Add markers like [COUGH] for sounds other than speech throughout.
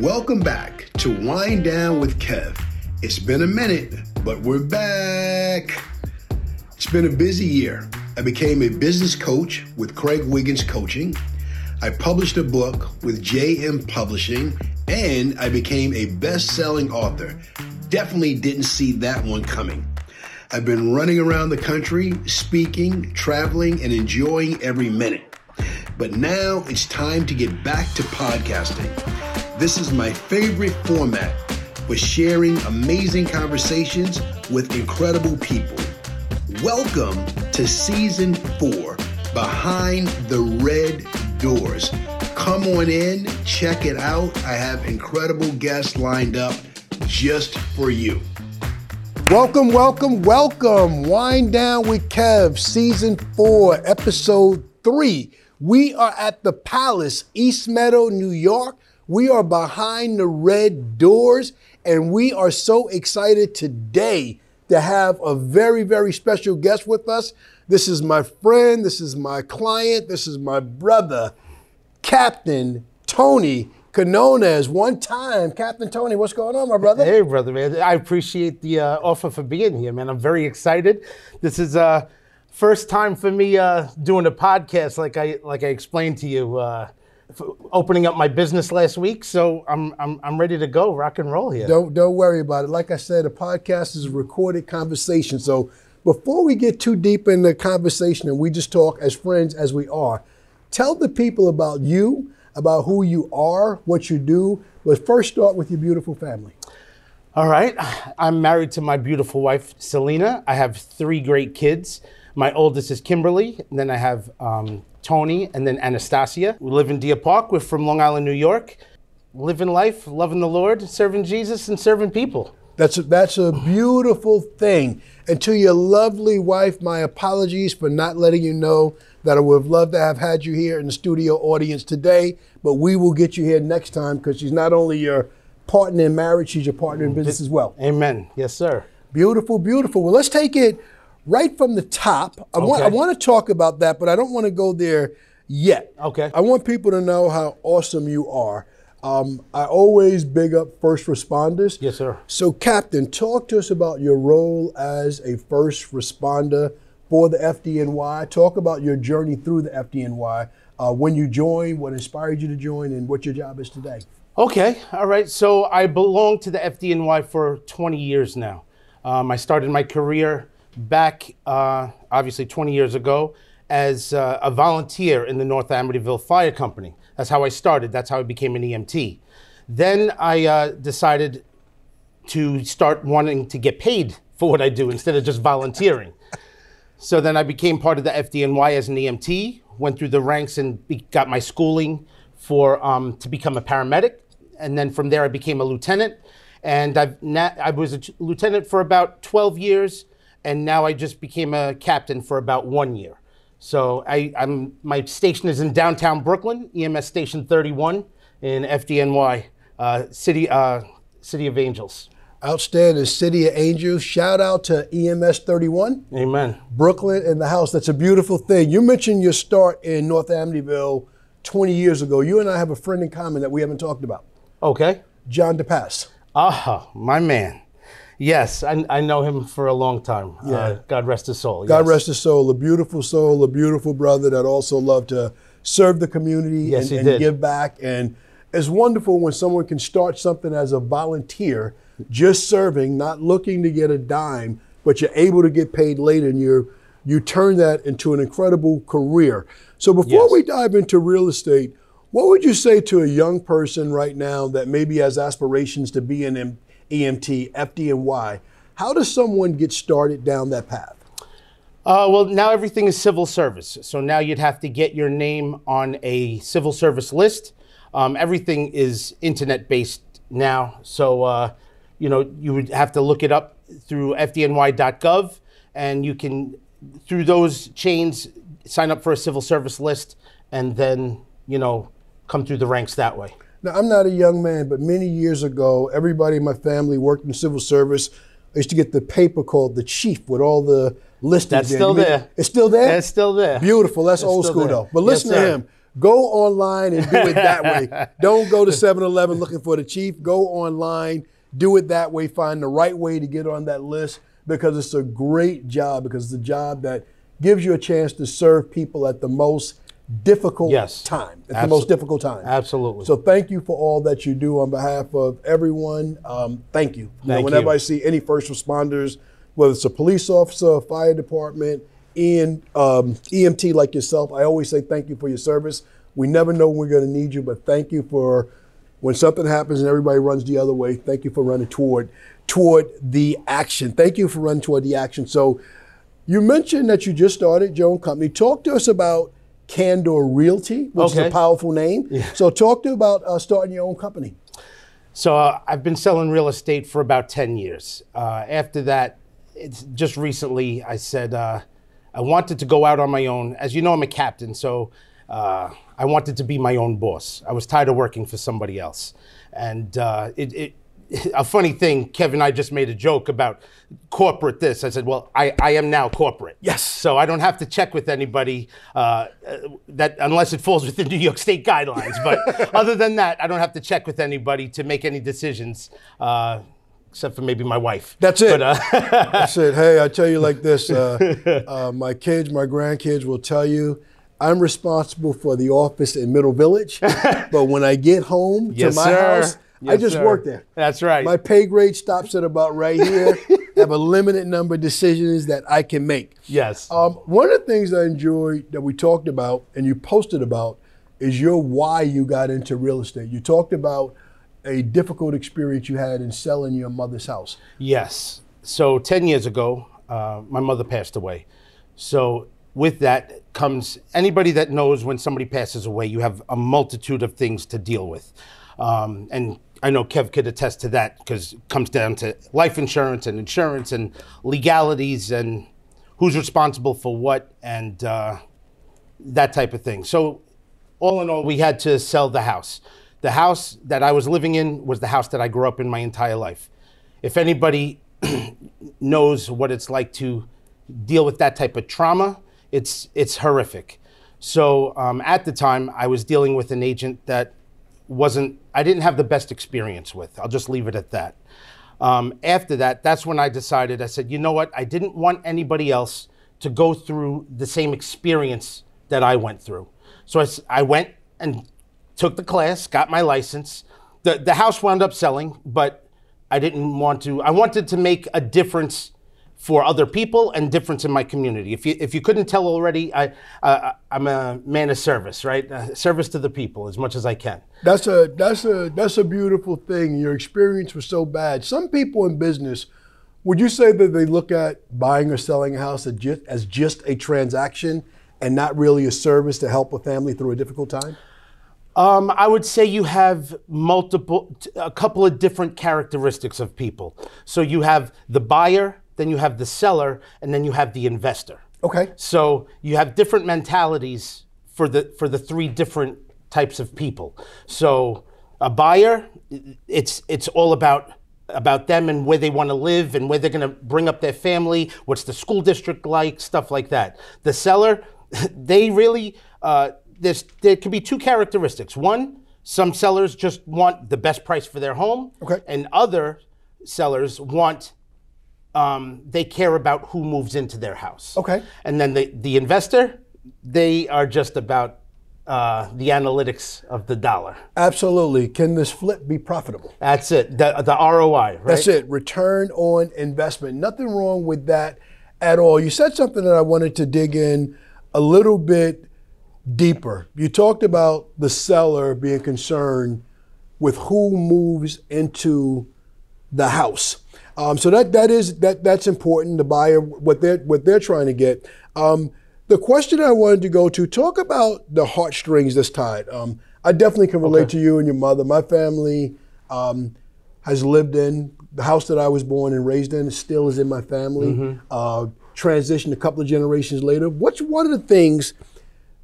Welcome back to Wine Down with Kev. It's been a minute, but we're back. It's been a busy year. I became a business coach with Craig Wiggins Coaching. I published a book with JM Publishing, and I became a best selling author. Definitely didn't see that one coming. I've been running around the country, speaking, traveling, and enjoying every minute. But now it's time to get back to podcasting. This is my favorite format for sharing amazing conversations with incredible people. Welcome to season four, Behind the Red Doors. Come on in, check it out. I have incredible guests lined up just for you. Welcome, welcome, welcome. Wine Down with Kev, season four, episode three. We are at the Palace, East Meadow, New York. We are behind the red doors, and we are so excited today to have a very, very special guest with us. This is my friend, this is my client, this is my brother, Captain Tony Quinones. One time, Captain Tony, what's going on, my brother? Hey, brother, man. I appreciate the uh, offer for being here, man. I'm very excited. This is uh, first time for me uh, doing a podcast, like I like I explained to you, uh, opening up my business last week. So I'm, I'm I'm ready to go, rock and roll here. Don't don't worry about it. Like I said, a podcast is a recorded conversation. So before we get too deep in the conversation and we just talk as friends as we are, tell the people about you, about who you are, what you do. But first, start with your beautiful family. All right. I'm married to my beautiful wife, Selena. I have three great kids. My oldest is Kimberly, and then I have um, Tony, and then Anastasia. We live in Deer Park. We're from Long Island, New York. Living life, loving the Lord, serving Jesus, and serving people. That's a, that's a beautiful thing. And to your lovely wife, my apologies for not letting you know that I would have loved to have had you here in the studio audience today, but we will get you here next time because she's not only your partner in marriage, she's your partner in business as well. Amen. Yes, sir. Beautiful, beautiful. Well, let's take it right from the top. I want I want to talk about that, but I don't want to go there yet. Okay. I want people to know how awesome you are. Um, I always big up first responders. Yes, sir. So, Captain, talk to us about your role as a first responder for the FDNY. Talk about your journey through the FDNY, uh, when you joined, what inspired you to join, and what your job is today. Okay, all right. So I belong to the FDNY for 20 years now. Um, I started my career back, uh, obviously 20 years ago, as uh, a volunteer in the North Amityville Fire Company. That's how I started. That's how I became an EMT. Then I uh, decided to start wanting to get paid for what I do instead of just volunteering. [LAUGHS] So then I became part of the FDNY as an EMT, went through the ranks and be, got my schooling for um, to become a paramedic, and then from there I became a lieutenant, and I've na- I was a t- lieutenant for about 12 years, and now I just became a captain for about one year. So I, I'm my station is in downtown Brooklyn, EMS Station 31 in FDNY, uh, city uh, City of Angels. Outstanding City of Angels. Shout out to EMS 31, Amen. Brooklyn in the house. That's a beautiful thing. You mentioned your start in North Amityville 20 years ago. You and I have a friend in common that we haven't talked about, Okay. John DePass. Ah, my man. Yes, I, I know him for a long time. Yeah. Uh, God rest his soul. God yes. rest his soul. A beautiful soul, a beautiful brother that also loved to serve the community Yes, and, and give back. And it's wonderful when someone can start something as a volunteer, just serving, not looking to get a dime, but you're able to get paid later and you're you turn that into an incredible career. So before Yes. we dive into real estate, what would you say to a young person right now that maybe has aspirations to be an EMT, FDNY? How does someone get started down that path? Uh, well, now everything is civil service. So now you'd have to get your name on a civil service list. Um, everything is internet based now. So, uh, you know, you would have to look it up through fdny.gov and you can, through those chains, sign up for a civil service list and then, you know, come through the ranks that way. Now, I'm not a young man, but many years ago, everybody in my family worked in civil service. I used to get the paper called the Chief with all the listings. That's in. still there. It's still there. It's still there. Beautiful. That's old school there. though. But Yes, listen to him. Go online and do it that way. [LAUGHS] Don't go to 7-Eleven looking for the chief. Go online, do it that way. Find the right way to get on that list because it's a great job because it's a job that gives you a chance to serve people at the most difficult Yes. time. At the most difficult time. Absolutely. So thank you for all that you do on behalf of everyone. Um, thank you. You know, whenever you. I see any first responders, whether it's a police officer, fire department, and um, EMT like yourself, I always say thank you for your service. We never know when we're going to need you, but thank you for when something happens and everybody runs the other way. Thank you for running toward toward the action. Thank you for running toward the action. So you mentioned that you just started your own company. Talk to us about Candor Realty, which is a powerful name. So talk to about uh, starting your own company. So uh, I've been selling real estate for about 10 years. Uh, after that, it's just recently I said uh, I wanted to go out on my own. As you know, I'm a captain, so uh, I wanted to be my own boss. I was tired of working for somebody else. And uh, it, it, a funny thing, Kevin and I just made a joke about corporate this. I said, well, I, I am now corporate. Yes. So I don't have to check with anybody uh, uh, that unless it falls within [LAUGHS] New York State guidelines. But [LAUGHS] other than that, I don't have to check with anybody to make any decisions, uh, except for maybe my wife. That's it. But, uh, [LAUGHS] I said, hey, I tell you like this. Uh, uh, my kids, my grandkids will tell you. I'm responsible for the office in Middle Village, but when I get home Yes, to my sir. house, I just sir. work there. That's right. My pay grade stops at about right here. I [LAUGHS] have a limited number of decisions that I can make. yes. Um, one of the things I enjoyed that we talked about and you posted about is your why you got into real estate. You talked about a difficult experience you had in selling your mother's house. Yes. So 10 years ago, uh, my mother passed away. So with that comes anybody that knows when somebody passes away, you have a multitude of things to deal with. Um, and I know Kev could attest to that because it comes down to life insurance and insurance and legalities and who's responsible for what and uh, that type of thing. So, all in all, we had to sell the house. The house that I was living in was the house that I grew up in my entire life. If anybody [CLEARS THROAT] knows what it's like to deal with that type of trauma, it's it's horrific. So um, at the time, I was dealing with an agent that wasn't. I didn't have the best experience with. I'll just leave it at that. Um, after that, that's when I decided. I said, you know what? I didn't want anybody else to go through the same experience that I went through. So I, I went and took the class, got my license. The the house wound up selling, but I didn't want to. I wanted to make a difference for other people and difference in my community. If you if you couldn't tell already, I uh, I'm a man of service, right? Uh, service to the people as much as I can. That's a that's a that's a beautiful thing. Your experience was so bad. Some people in business, would you say that they look at buying or selling a house as just, as just a transaction and not really a service to help a family through a difficult time? Um, I would say you have multiple, a couple of different characteristics of people. So you have the buyer, then you have the seller, and then you have the investor. Okay. So you have different mentalities for the for the three different types of people. So a buyer, it's it's all about about them and where they want to live and where they're going to bring up their family. What's the school district like? Stuff like that. The seller, [LAUGHS] they really uh, there's there could be two characteristics. One, some sellers just want the best price for their home, Okay. and other sellers want um, they care about who moves into their house. Okay. And then the, the investor, they are just about uh, the analytics of the dollar. Absolutely. Can this flip be profitable? That's it. The, the ROI, right? That's it. Return on investment. Nothing wrong with that at all. You said something that I wanted to dig in a little bit deeper. You talked about the seller being concerned with who moves into the house. Um, so that that is that that's important. The buyer, what they're what they're trying to get. Um, the question I wanted to go to talk about the heartstrings that's tied. Um, I definitely can relate to you and your mother. My family um, has lived in the house that I was born and raised in. Still is in my family. Uh, transitioned a couple of generations later. What's one of the things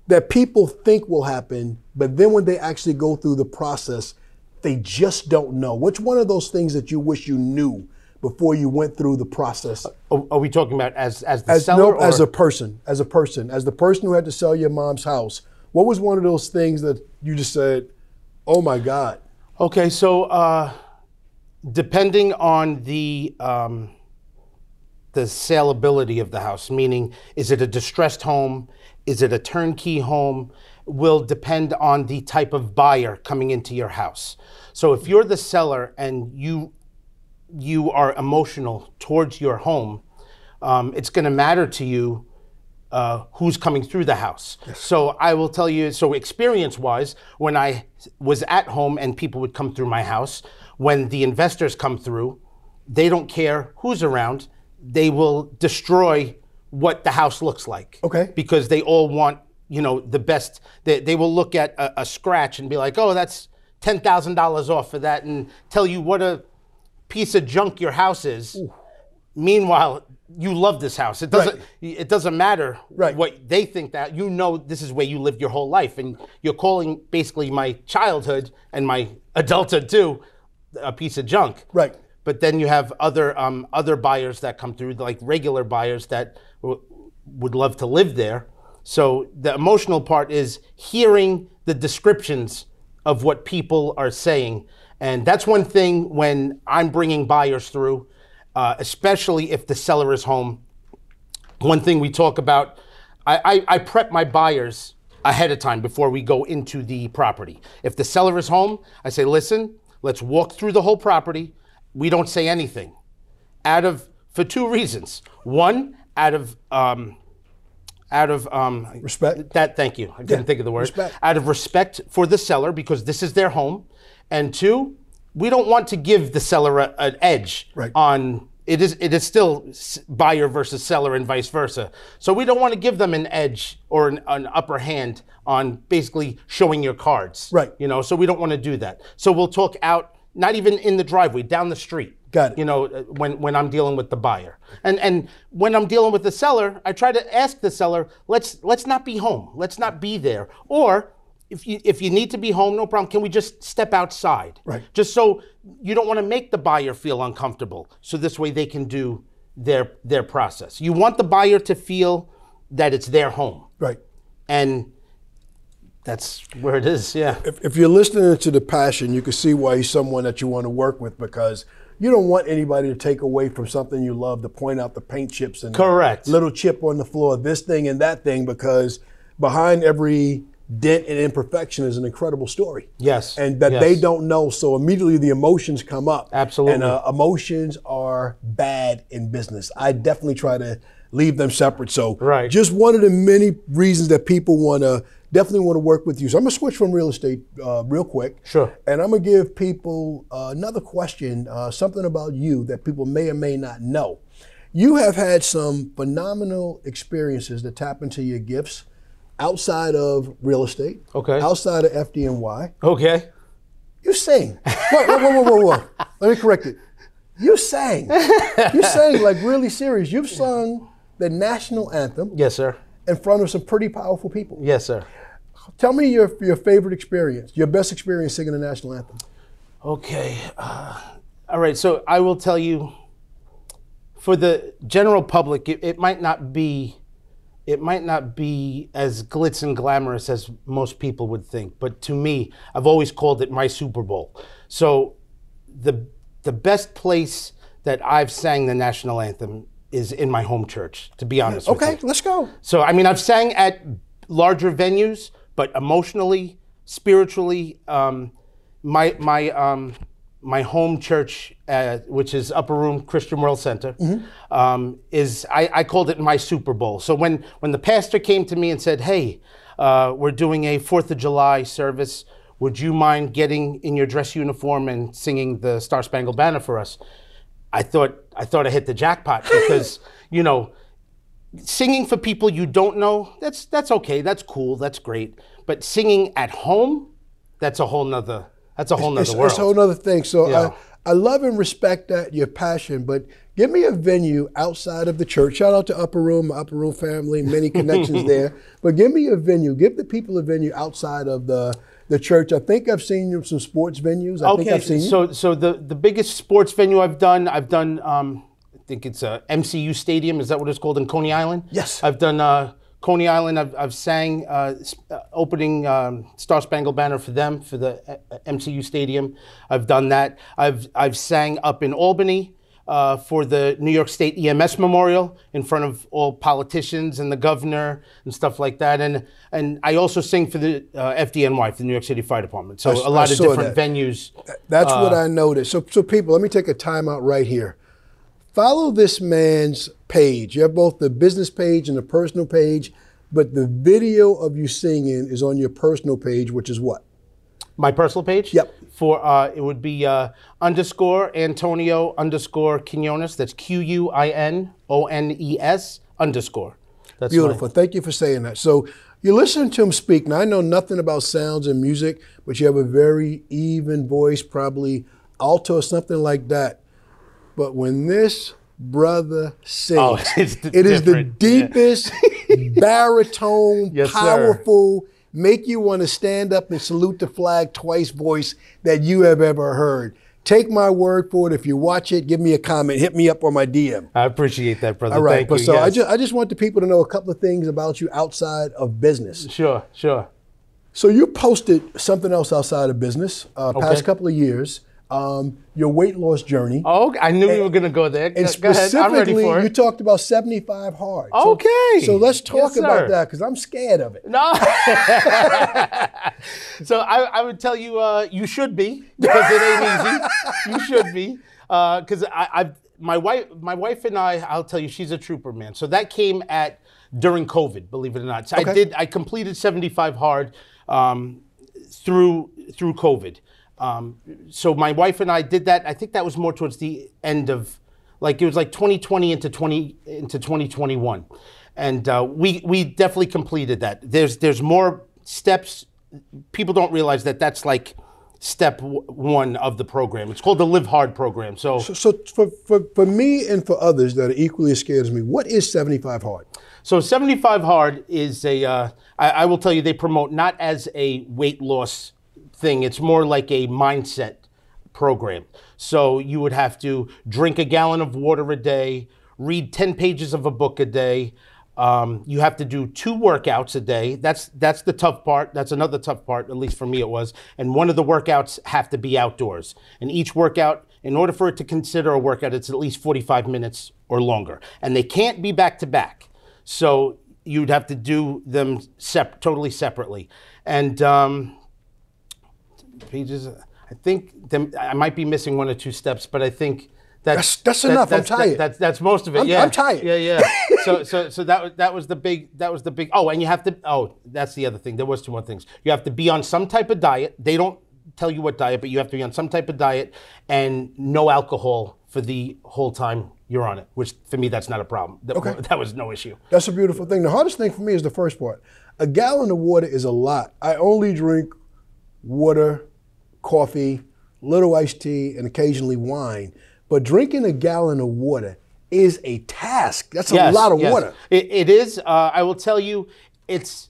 that people think will happen, but then when they actually go through the process, they just don't know. Which one of those things that you wish you knew before you went through the process? Are, are we talking about as, as the As seller? no, as a person, as a person, as the person who had to sell your mom's house. What was one of those things that you just said, "Oh my God"? Okay, so uh, depending on the um, the saleability of the house, meaning is it a distressed home, is it a turnkey home, will depend on the type of buyer coming into your house. So if you're the seller and you you are emotional towards your home, um, it's going to matter to you uh, who's coming through the house. So I will tell you, so experience wise, when I was at home and people would come through my house, when the investors come through, they don't care who's around, they will destroy what the house looks like. Okay. Because they all want, you know, the best. They, they will look at a, a scratch and be like, oh, that's $10,000 off for that, and tell you what a piece of junk your house is. Meanwhile, you love this house. It doesn't. It doesn't matter Right. what they think that you know. This is where you lived your whole life, and you're calling basically my childhood and my adulthood too a piece of junk. Right. But then you have other um, other buyers that come through, like regular buyers that w- would love to live there. So the emotional part is hearing the descriptions of what people are saying, and that's one thing when I'm bringing buyers through, uh, especially if the seller is home. One thing we talk about, I, I, I prep my buyers ahead of time before we go into the property. If the seller is home, I say, listen, let's walk through the whole property. We don't say anything. Out of for two reasons. One, out of um, out of um, Respect. That thank you. I couldn't think of the word. respect. Out of respect for the seller because this is their home, and two, we don't want to give the seller a, an edge Right. on. It is it is still buyer versus seller and vice versa. So we don't want to give them an edge or an, an upper hand on basically showing your cards. Right. You know. So we don't want to do that. So we'll talk out, not even in the driveway, down the street. Got it. You know, uh, when when I'm dealing with the buyer, and and when I'm dealing with the seller, I try to ask the seller, let's let's not be home, let's not be there, or if you if you need to be home, no problem. Can we just step outside? Right. Just so you don't want to make the buyer feel uncomfortable, so this way they can do their their process. You want the buyer to feel that it's their home, Right. and that's where it is. Yeah. If, if you're listening to the passion, you can see why he's someone that you want to work with because you don't want anybody to take away from something you love to point out the paint chips and the Correct. little chip on the floor, this thing and that thing, because behind every dent and imperfection is an incredible story. Yes. And that Yes. they don't know. So immediately the emotions come up. Absolutely. And uh, emotions are bad in business. I definitely try to leave them separate. So Right. just one of the many reasons that people want to definitely want to work with you. So I'm gonna switch from real estate uh, real quick. Sure. And I'm gonna give people uh, another question, uh, something about you that people may or may not know. You have had some phenomenal experiences that tap into your gifts outside of real estate. Okay. Outside of FDNY. Okay. You sing. Whoa, whoa, whoa, whoa, whoa. Let me correct it. You sang. You sang like really serious. You've sung the national anthem Yes, sir. in front of some pretty powerful people. Yes, sir. Tell me your your favorite experience, your best experience singing the national anthem. Okay. Uh, all right. So I will tell you, for the general public, it, it might not be, it might not be as glitz and glamorous as most people would think. But to me, I've always called it my Super Bowl. So the the best place that I've sang the national anthem is in my home church. To be honest. with Okay, let's go. So I mean, I've sang at larger venues, but emotionally, spiritually, um, my my um, my home church, uh, which is Upper Room Christian World Center, um, is I, I called it my Super Bowl. So when when the pastor came to me and said, "Hey, uh, we're doing a Fourth of July service. Would you mind getting in your dress uniform and singing the Star Spangled Banner for us?" I thought I thought I hit the jackpot [LAUGHS] because you know singing for people you don't know that's that's okay that's cool that's great but singing at home that's a whole nother that's a whole nother It's, world it's a whole other thing. So Yeah. I, I love and respect that your passion, but give me a venue outside of the church. Shout out to Upper Room, Upper Room family, many [LAUGHS] connections there. But give me a venue. Give the people a venue outside of the the church. I think I've seen you some sports venues. I think okay I've seen you. so so the the biggest sports venue i've done i've done um think it's a mcu stadium is that what it's called in coney island Yes. i've done uh Coney Island, I've, I've sang uh, uh, opening um, Star Spangled Banner for them for the uh, MCU Stadium. I've done that. I've I've sang up in Albany uh, for the New York State EMS Memorial in front of all politicians and the governor and stuff like that. And and I also sing for the uh, FDNY, for the New York City Fire Department. So I a lot I of different that. venues. That's what Uh, I noticed. So, so people, let me take a timeout right here. Follow this man's page. You have both the business page and the personal page, but the video of you singing is on your personal page, which is what? My personal page? Yep. For uh, it would be uh, underscore Antonio underscore Quinones. That's Q U I N O N E S underscore. That's my- Beautiful. Thank you for saying that. So you're listening to him speak. Now I know nothing about sounds and music, but you have a very even voice, probably alto or something like that. But when this brother sings, Oh, [LAUGHS] it is the different. Yeah. deepest [LAUGHS] baritone, Yes, sir. powerful, make you want to stand up and salute the flag twice voice that you have ever heard. Take my word for it. If you watch it, give me a comment. Hit me up on my DM. I appreciate that, brother. All right, Thank but you. so I just I just want the people to know a couple of things about you outside of business. Sure, sure. So you posted something else outside of business uh, past couple of years, um, your weight loss journey, Oh, I knew you were going to go there. and Go- go ahead. I'm ready specifically you talked about 75 hard. So- Okay. So, let's talk Yes, about that because I'm scared of it. No. [LAUGHS] so I, I would tell you, uh, you should be because it ain't easy. You should be because I, I've my wife, my wife and I. I'll tell you, she's a trooper, man. So that came at during COVID, believe it or not. So I did. I completed 75 hard um, through through COVID. Um, so my wife and I did that. I think that was more towards the end of, like it was like 2020 into 20 into 2021, and uh, we we definitely completed that. There's there's more steps. People don't realize that that's like step w- one of the program. It's called the Live Hard program. So So for, for, for me and for others that are equally as scared as me, what is 75 hard? So 75 Hard is a. Uh, I, I will tell you, they promote not as a weight loss thing. It's more like a mindset program. So you would have to drink a gallon of water a day, read 10 pages of a book a day. Um, you have to do two workouts a day. That's that's the tough part. That's another tough part, at least for me it was. And one of the workouts have to be outdoors. And each workout, in order for it to consider a workout, it's at least 45 minutes or longer. And they can't be back to back. So you'd have to do them sep- totally separately. And um, pages, I think them, I might be missing one or two steps, but I think that's That's- that's enough. I'm tired. that's that's most of it. I'm- yeah, I'm tired. Yeah, yeah. [LAUGHS] so so so that was that was the big that was the big. Oh, and you have to. Oh, that's the other thing. There was two more things. You have to be on some type of diet. They don't tell you what diet, but you have to be on some type of diet and no alcohol for the whole time you're on it. Which for me, that's not a problem. That, Okay. that was no issue. That's a beautiful thing. The hardest thing for me is the first part. A gallon of water is a lot. I only drink water, coffee, little iced tea, and occasionally wine. But drinking a gallon of water is a task. That's a Yes, lot of yes. water. It, it is. Uh, I will tell you, it's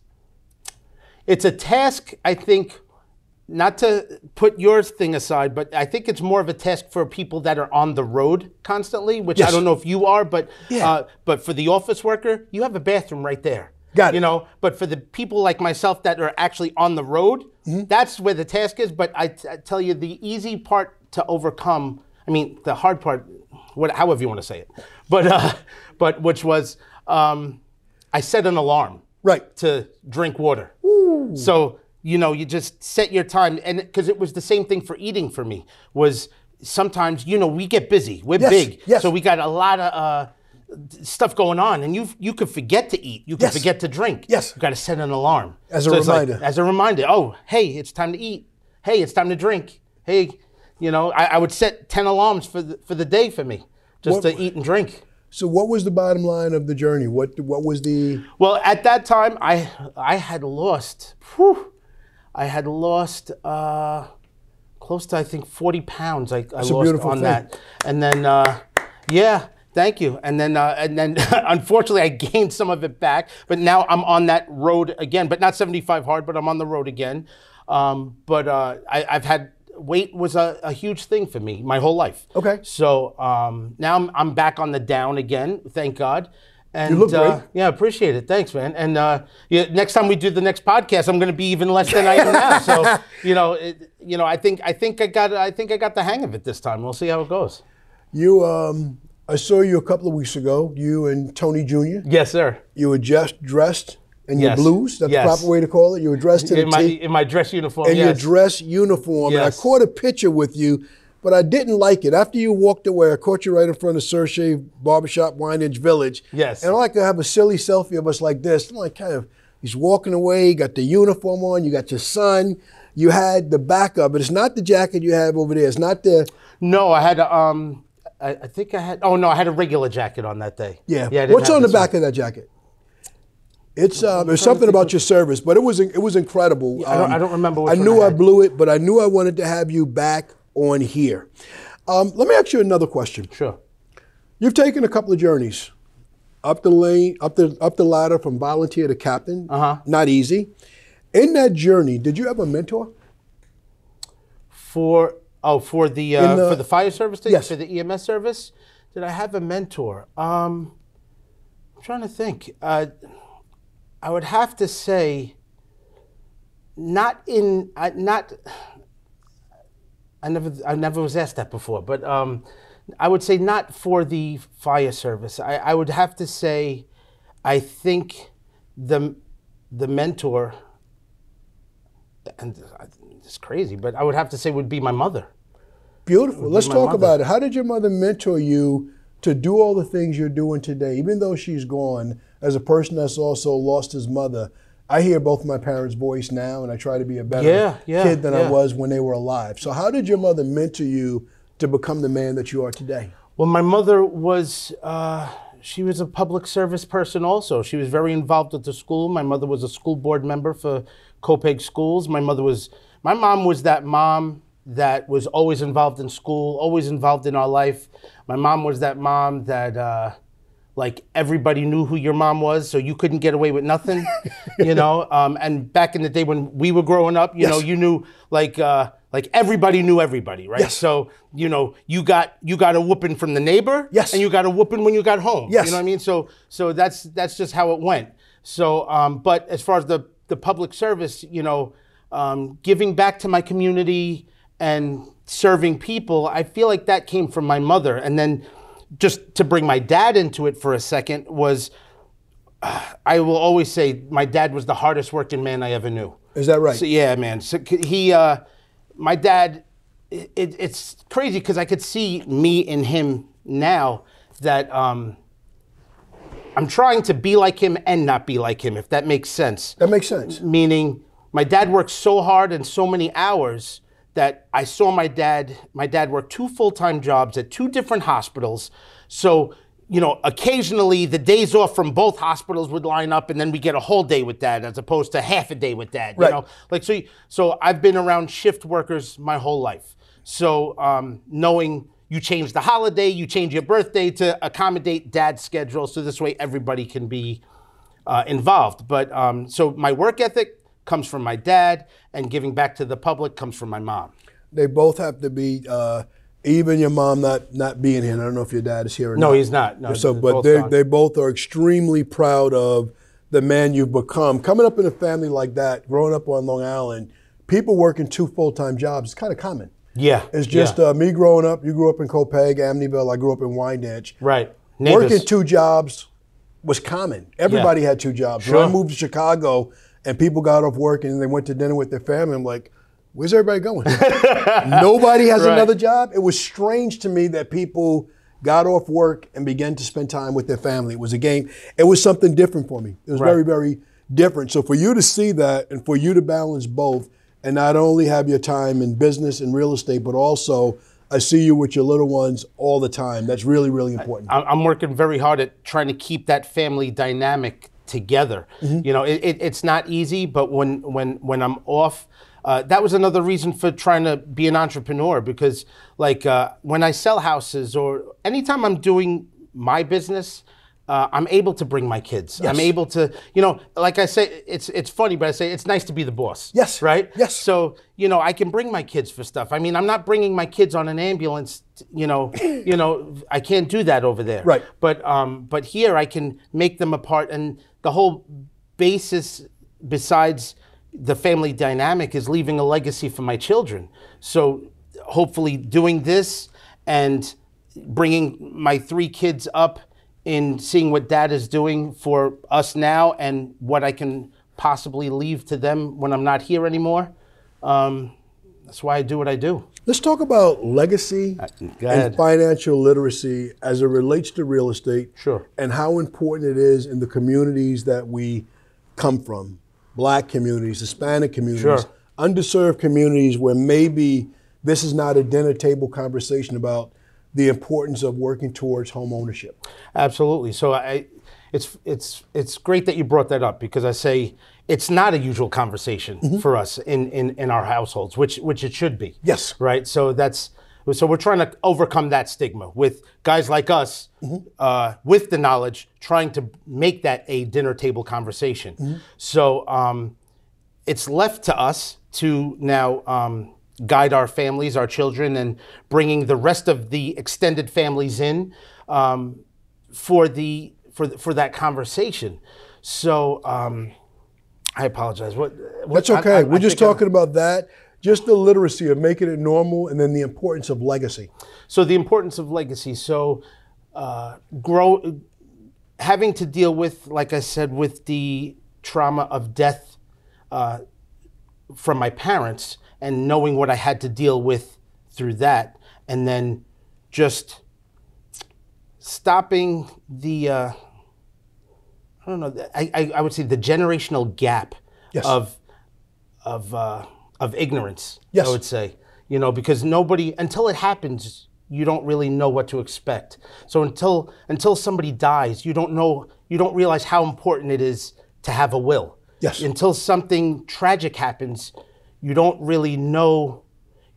it's a task. I think not to put your thing aside, but I think it's more of a task for people that are on the road constantly. Which I don't know if you are, but Yeah. uh, but for the office worker, you have a bathroom right there. Got it. You know, but for the people like myself that are actually on the road, Mm-hmm. that's where the task is. But I, t- I tell you, the easy part to overcome. I mean, the hard part, what, however you want to say it, but uh, [LAUGHS] but which was, um, I set an alarm Right. to drink water. So you know, you just set your time, and because it was the same thing for eating for me was sometimes you know we get busy, we're Yes, big, yes. so we got a lot of. Uh, Stuff going on, and you you could forget to eat. You could Yes. forget to drink. Yes. you got to set an alarm As a like- reminder. as a reminder. Oh, hey, it's time to eat. Hey, it's time to drink. Hey, you know, I, I would set ten alarms for the, for the day for me, just What- to eat and drink. So, what was the bottom line of the journey? What What was the Well, at that time, I I had lost. Whew, I had lost uh, close to I think forty pounds. I lost on thing. that, and then uh, yeah, thank you. And then uh, and then [LAUGHS] unfortunately, I gained some of it back. But now I'm on that road again, but not seventy five hard. But I'm on the road again. Um, but uh, I, I've had weight was a, a huge thing for me my whole life. Okay. So um, now I'm, I'm back on the down again, thank God. And look uh, great. yeah, appreciate it. Thanks, man. And uh, yeah, next time we do the next podcast, I'm going to be even less than I am now. So [LAUGHS] you know, it, you know, I think I think I got I think I got the hang of it this time. We'll see how it goes. You, um, I saw you a couple of weeks ago. You and Tony Jr. Yes, sir. You were just dressed in your blues. That's Yes. the proper way to call it. You were dressed to the In my in my dress uniform. in yes. your dress uniform, and I caught a picture with you, but I didn't like it. After you walked away, I caught you right in front of Searche Barbershop Wyandanch Village. Yes. And I like to have a silly selfie of us like this. I'm like, kind of, he's walking away, you got the uniform on, you got your son, you had the back of it. It's not the jacket you have over there. It's not the, No, I had a, um, I, I think I had. Oh no, I had a regular jacket on that day. yeah. I didn't What's on the this one. back of that jacket? It's um, there's something about your service, but it was it was incredible. I don't- Um, I don't remember which I knew I I, had. blew it, but I knew I wanted to have you back on here. Um, let me ask you another question. Sure. You've taken a couple of journeys up the lane, up the up the ladder from volunteer to captain. Uh-huh. Not easy. In that journey, did you have a mentor? For oh, for the, uh, the- for the fire service thing, Yes. for the EMS service, did I have a mentor? Um, I'm trying to think. Uh, I would have to say, not in, I not. I never, I never was asked that before, but um, I would say not for the fire service. I, I would have to say, I think the the mentor and uh, it's crazy, but I would have to say would be my mother. Beautiful. Let's talk mother. about it. How did your mother mentor you to do all the things you're doing today? Even though she's gone, as a person that's also lost his mother, I hear both my parents' voice now, and I try to be a better Yeah, yeah, kid than I was when they were alive. So, how did your mother mentor you to become the man that you are today? Well, my mother was uh, she was a public service person also. She was very involved at the school. My mother was a school board member for Copiague Schools. My mother was my mom was that mom that was always involved in school, always involved in our life. My mom was that mom that uh, like everybody knew who your mom was, so you couldn't get away with nothing, [LAUGHS] you know. Um, and back in the day when we were growing up, you know, you knew like uh, like everybody knew everybody, right? Yes. So you know, you got you got a whooping from the neighbor, Yes. and you got a whooping when you got home. Yes. you know what I mean. So so that's that's just how it went. So, um, but as far as the the public service, you know, um, giving back to my community and serving people, I feel like that came from my mother, and then just to bring my dad into it for a second was. I will always say my dad was the hardest working man I ever knew. Is that right? So, yeah, man. So he, uh, my dad, it, it, it's crazy because I could see me in him now that um, I'm trying to be like him and not be like him, if that makes sense. that makes sense. Meaning, my dad worked so hard and so many hours that I saw my dad. My dad worked two full time jobs at two different hospitals. So, you know, occasionally the days off from both hospitals would line up, and then we get a whole day with dad as opposed to half a day with dad. You Right. know, like so. So I've been around shift workers my whole life. So um, knowing you change the holiday, you change your birthday to accommodate dad's schedule, so this way everybody can be uh, involved. But um, so my work ethic comes from my dad, and giving back to the public comes from my mom. They both have to be. Uh, even your mom not not being here. I don't know if your dad is here or not. No, not. he's not. No, So, but they they both are extremely proud of the man you've become. Coming up in a family like that, growing up on Long Island, people working two full time jobs is kind of common. Yeah, It's just yeah. uh, me growing up. You grew up in Copiague, Amityville. I grew up in Wyandanch. right. Neighbors. Working two jobs was common. Everybody had two jobs. When I moved to Chicago and people got off work and they went to dinner with their family, I'm like, where's everybody going? [LAUGHS] Nobody has Right. another job. It was strange to me that people got off work and began to spend time with their family. It was a game. It was something different for me. It was Right. very, very different. So for you to see that and for you to balance both and not only have your time in business and real estate, but also I see you with your little ones all the time. That's really, really important. I'm I'm working very hard at trying to keep that family dynamic together. Mm-hmm. You know, it, it, it's not easy, but when when when I'm off, uh, that was another reason for trying to be an entrepreneur because, like, uh, when I sell houses or anytime I'm doing my business. Uh, I'm able to bring my kids. I'm able to, you know, like I say, it's it's funny, but I say it's nice to be the boss. Yes. Right. Yes. So you know, I can bring my kids for stuff. I mean, I'm not bringing my kids on an ambulance. You know, [COUGHS] you know, I can't do that over there. Right. But um, but here I can make them a part, and the whole basis, besides the family dynamic, is leaving a legacy for my children. So hopefully, doing this and bringing my three kids up in seeing what dad is doing for us now and what I can possibly leave to them when I'm not here anymore. Um, that's why I do what I do. Let's talk about legacy go and financial literacy as it relates to real estate. Sure. And how important it is in the communities that we come from black communities, Hispanic communities, Sure. underserved communities where maybe this is not a dinner table conversation about the importance of working towards home ownership. Absolutely. So I, it's it's it's great that you brought that up because I say it's not a usual conversation for us in, in in our households, which which it should be. Yes. Right. So that's so we're trying to overcome that stigma with guys like us, uh, with the knowledge, trying to make that a dinner table conversation. So um, it's left to us to now um, guide our families, our children, and bringing the rest of the extended families in um, for the for for that conversation. So um, I apologize. What? what That's okay. I- I We're just I- talking about that, just the literacy of making it normal, and then the importance of legacy. So the importance of legacy. So uh, grow, having to deal with, like I said, with the trauma of death uh, from my parents, and knowing what I had to deal with through that, and then just stopping the. Uh, I don't know. I, I, I would say the generational gap Yes. of of uh, of ignorance. Yes. I would say, you know, because nobody until it happens, you don't really know what to expect. So until until somebody dies, you don't know, you don't realize how important it is to have a will. Yes. Until something tragic happens, you don't really know,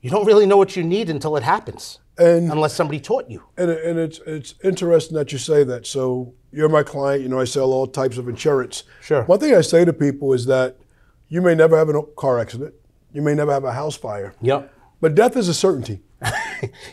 you don't really know what you need until it happens, And unless somebody taught you. And, and it's it's interesting that you say that. So you're my client. You know, I sell all types of insurance. Sure. One thing I say to people is that you may never have a car accident. You may never have a house fire. Yep. But death is a certainty. [LAUGHS]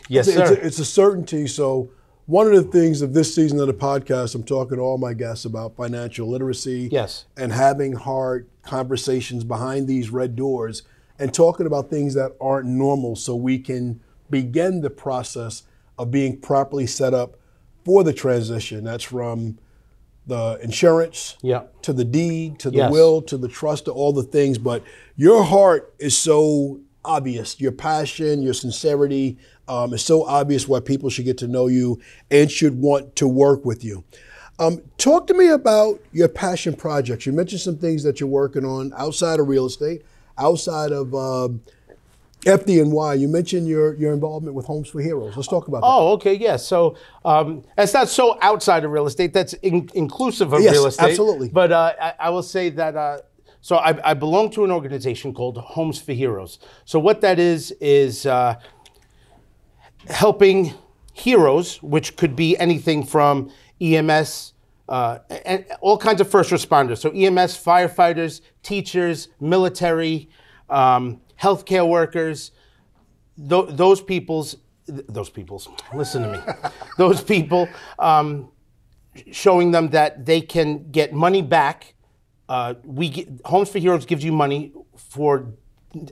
Yes, It's sir. a, it's a certainty. So one of the things of this season of the podcast, I'm talking to all my guests about financial literacy. Yes. And having hard conversations behind these red doors and talking about things that aren't normal so we can begin the process of being properly set up for the transition. That's from the insurance Yeah. to the deed, to the Yes. will, to the trust, to all the things. But your heart is so obvious. Your passion, your sincerity um, is so obvious why people should get to know you and should want to work with you. Um, talk to me about your passion projects. You mentioned some things that you're working on outside of real estate, outside of um, FDNY. You mentioned your your involvement with Homes for Heroes. Let's talk about that. Oh, okay, yes. So um, that's not so outside of real estate. That's in, inclusive of Yes, real estate. absolutely. But uh, I, I will say that. Uh, so I, I belong to an organization called Homes for Heroes. So what that is is uh, helping heroes, which could be anything from EMS. Uh, and all kinds of first responders. So EMS, firefighters, teachers, military, um, healthcare workers, th- those people's th- those people's [LAUGHS] listen to me [LAUGHS] those people um, showing them that they can get money back uh, we get, homes for heroes gives you money for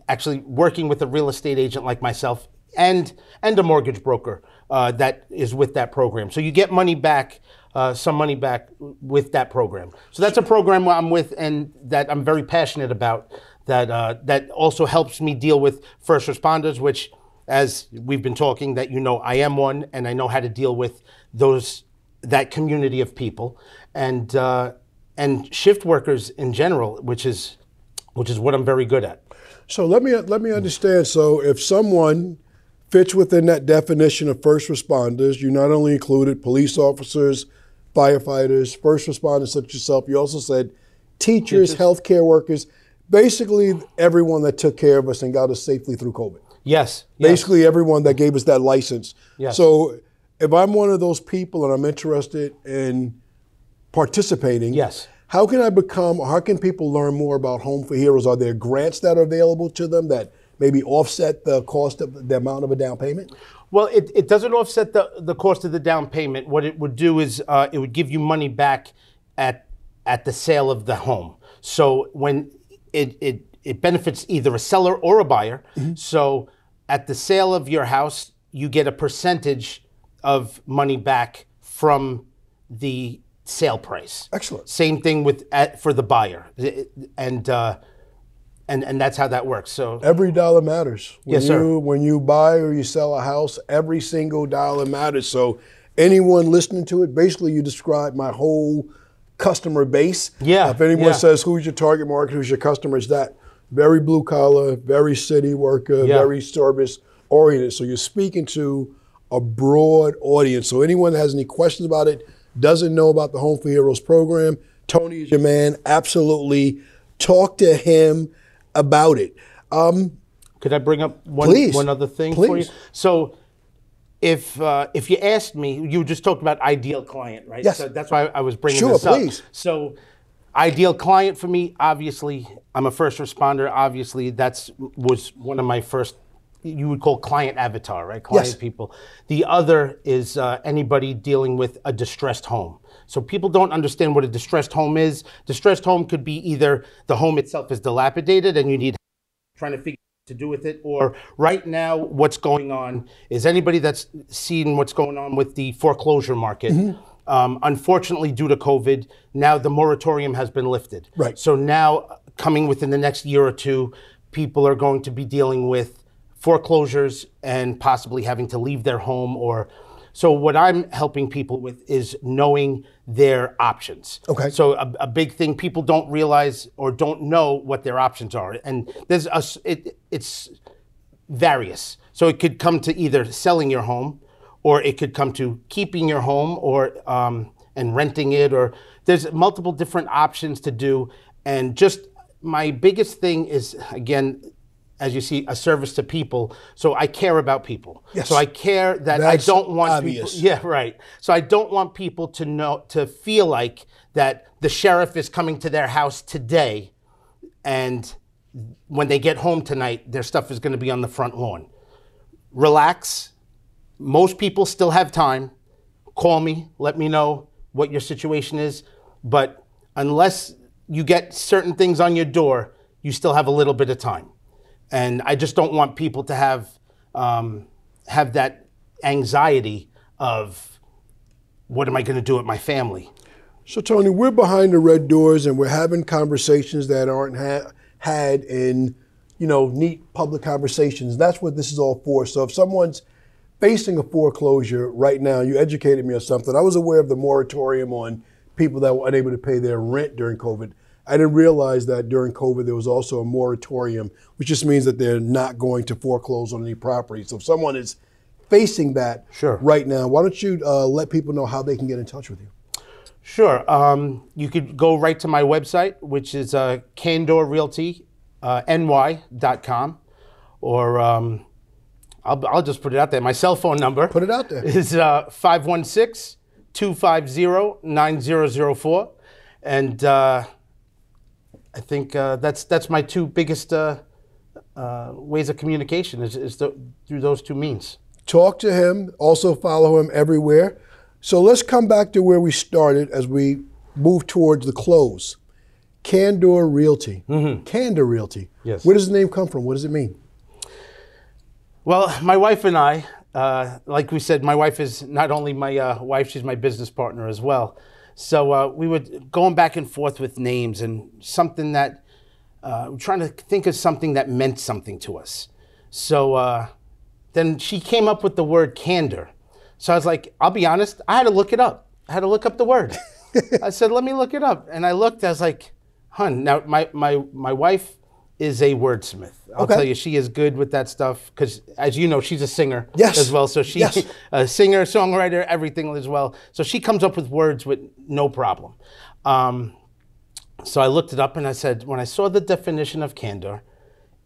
actually working with a real estate agent like myself and and a mortgage broker uh, that is with that program so you get money back uh, some money back with that program so that's a program i'm with and that i'm very passionate about that uh, that also helps me deal with first responders which as we've been talking that you know I am one and I know how to deal with those that community of people and uh, and shift workers in general which is which is what I'm very good at. So let me let me understand. So if someone fits within that definition of first responders, you not only included police officers, firefighters, first responders such as yourself. You also said teachers, healthcare workers, basically everyone that took care of us and got us safely through COVID. Yes. yes. Basically everyone that gave us that license. Yes. So if I'm one of those people and I'm interested in participating. Yes. How can I become, or how can people learn more about Home for Heroes? Are there grants that are available to them that maybe offset the cost of the amount of a down payment? Well, it, it doesn't offset the, the cost of the down payment. What it would do is uh, it would give you money back at at the sale of the home. So when it it, it benefits either a seller or a buyer. So at the sale of your house, you get a percentage of money back from the sale price. Excellent. Same thing with at, for the buyer, and uh, and and that's how that works. So Every dollar matters. When Yes, sir. You, when you buy or you sell a house, every single dollar matters. So, anyone listening to it, basically, you describe my whole customer base. Yeah, If anyone yeah. says who's your target market, who's your customer, it's that very blue collar, very city worker, Yeah. very service oriented. So you're speaking to a broad audience. So anyone that has any questions about it, doesn't know about the Home for Heroes program, Tony is your man. Absolutely, talk to him about it. Um, Could I bring up one Please. one other thing for you? So, if uh, if you asked me, you just talked about ideal client, right? Yes. So that's why I was bringing Sure, this up. please. So, ideal client for me, obviously, I'm a first responder. Obviously, that's was one of my first. You would call client avatar, right? Client Yes. people. The other is uh, anybody dealing with a distressed home. So people don't understand what a distressed home is. Distressed home could be either the home itself is dilapidated and you need trying to figure out what to do with it or right now what's going on is anybody that's seen what's going on with the foreclosure market um, unfortunately due to covid now the moratorium has been lifted Right. so now coming within the next year or two people are going to be dealing with foreclosures and possibly having to leave their home or so what i'm helping people with is knowing their options Okay. so a, a big thing people don't realize or don't know what their options are, and there's a it, it's various. So it could come to either selling your home, or it could come to keeping your home, or um, and renting it, or there's multiple different options to do. And just my biggest thing is again. As you see, a service to people. So I care about people. Yes. So I care that That's I don't want obvious. people. [LAUGHS] Yeah, right. So I don't want people to know to feel like that the sheriff is coming to their house today and when they get home tonight their stuff is going to be on the front lawn. Relax. Most people still have time. Call me, let me know what your situation is, but unless you get certain things on your door, you still have a little bit of time. And I just don't want people to have um, have that anxiety of what am I going to do with my family? So, Tony, we're behind the red doors and we're having conversations that aren't ha- had in, you know, neat public conversations. That's what this is all for. So, if someone's facing a foreclosure right now, you educated me on something. I was aware of the moratorium on people that were unable to pay their rent during COVID. I didn't realize that during COVID there was also a moratorium, which just means that they're not going to foreclose on any property. So, if someone is facing that Sure. right now, why don't you uh, let people know how they can get in touch with you? Sure. Um, you could go right to my website, which is uh, candorrealty.ny.com, or um, I'll, I'll just put it out there. My cell phone number Put it out there. [LAUGHS] is uh, 516 250 9004. And uh, I think uh, that's, that's my two biggest uh, uh, ways of communication is, is the, through those two means. talk to him, also follow him everywhere. So let's come back to where we started as we move towards the close. Candor Realty. Candor Realty. Yes. Where does the name come from? What does it mean? Well, my wife and I, uh, like we said, my wife is not only my uh, wife, she's my business partner as well. So uh, we were going back and forth with names and something that, uh, trying to think of something that meant something to us. So uh, then she came up with the word candor. So I was like, I'll be honest, I had to look it up. I had to look up the word. [LAUGHS] I said, let me look it up. And I looked, I was like, hun, now my, my, my wife is a wordsmith. I'll Okay. tell you, she is good with that stuff because, as you know, she's a singer Yes. as well. So she's Yes. [LAUGHS] a singer, songwriter, everything as well. So she comes up with words with no problem. Um, so I looked it up and I said, when I saw the definition of candor,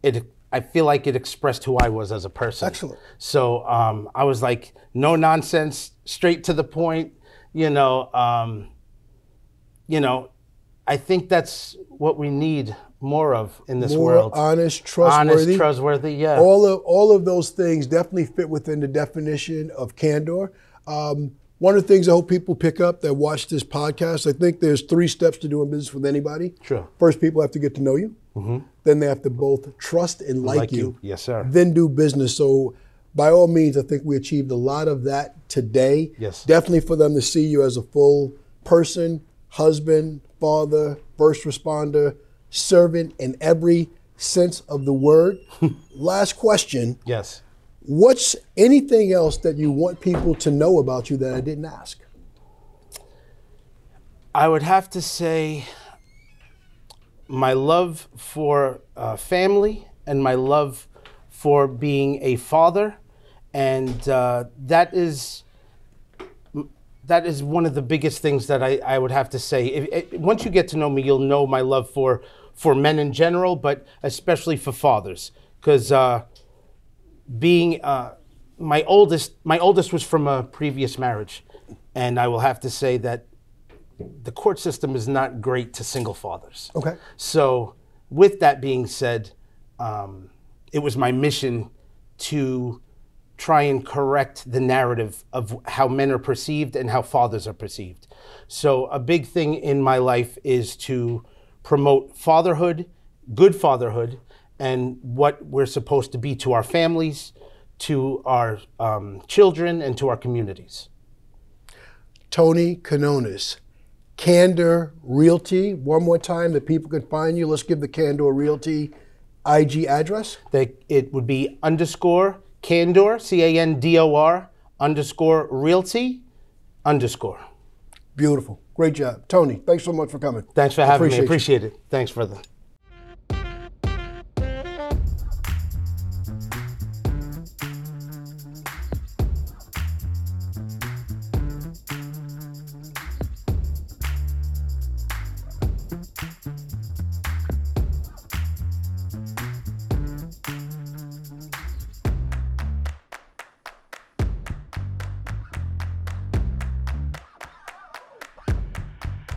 it I feel like it expressed who I was as a person. Excellent. So um, I was like, no nonsense, straight to the point. You know, um, you know, I think that's what we need more of in this More world. honest, trustworthy. Honest, trustworthy, yeah. all of all of those things definitely fit within the definition of candor. Um, one of the things I hope people pick up that watch this podcast, I think there's three steps to doing business with anybody. Sure. First, people have to get to know you. Then they have to both trust and like, Like you. you. Yes, sir. Then do business. So, by all means, I think we achieved a lot of that today. Yes. Definitely for them to see you as a full person, husband, father, first responder, servant in every sense of the word. [LAUGHS] Last question. yes. What's anything else that you want people to know about you that I didn't ask? I would have to say my love for uh, family and my love for being a father, and uh, that is that is one of the biggest things that I, I would have to say. If, if- once you get to know me, you'll know my love for for men in general, but especially for fathers, because uh, being uh, my oldest my oldest was from a previous marriage, and I will have to say that the court system is not great to single fathers. Okay. So, with that being said, um, it was my mission to try and correct the narrative of how men are perceived and how fathers are perceived. So, a big thing in my life is to promote fatherhood, good fatherhood, and what we're supposed to be to our families, to our um, children, and to our communities. Tony Quinones, Candor Realty. One more time that people can find you. Let's give the Candor Realty IG address. They, it would be underscore candor, C A N D O R, underscore realty, underscore. Beautiful. Great job. Tony, thanks so much for coming. Thanks for having Appreciate me. Appreciate it. Thanks, brother.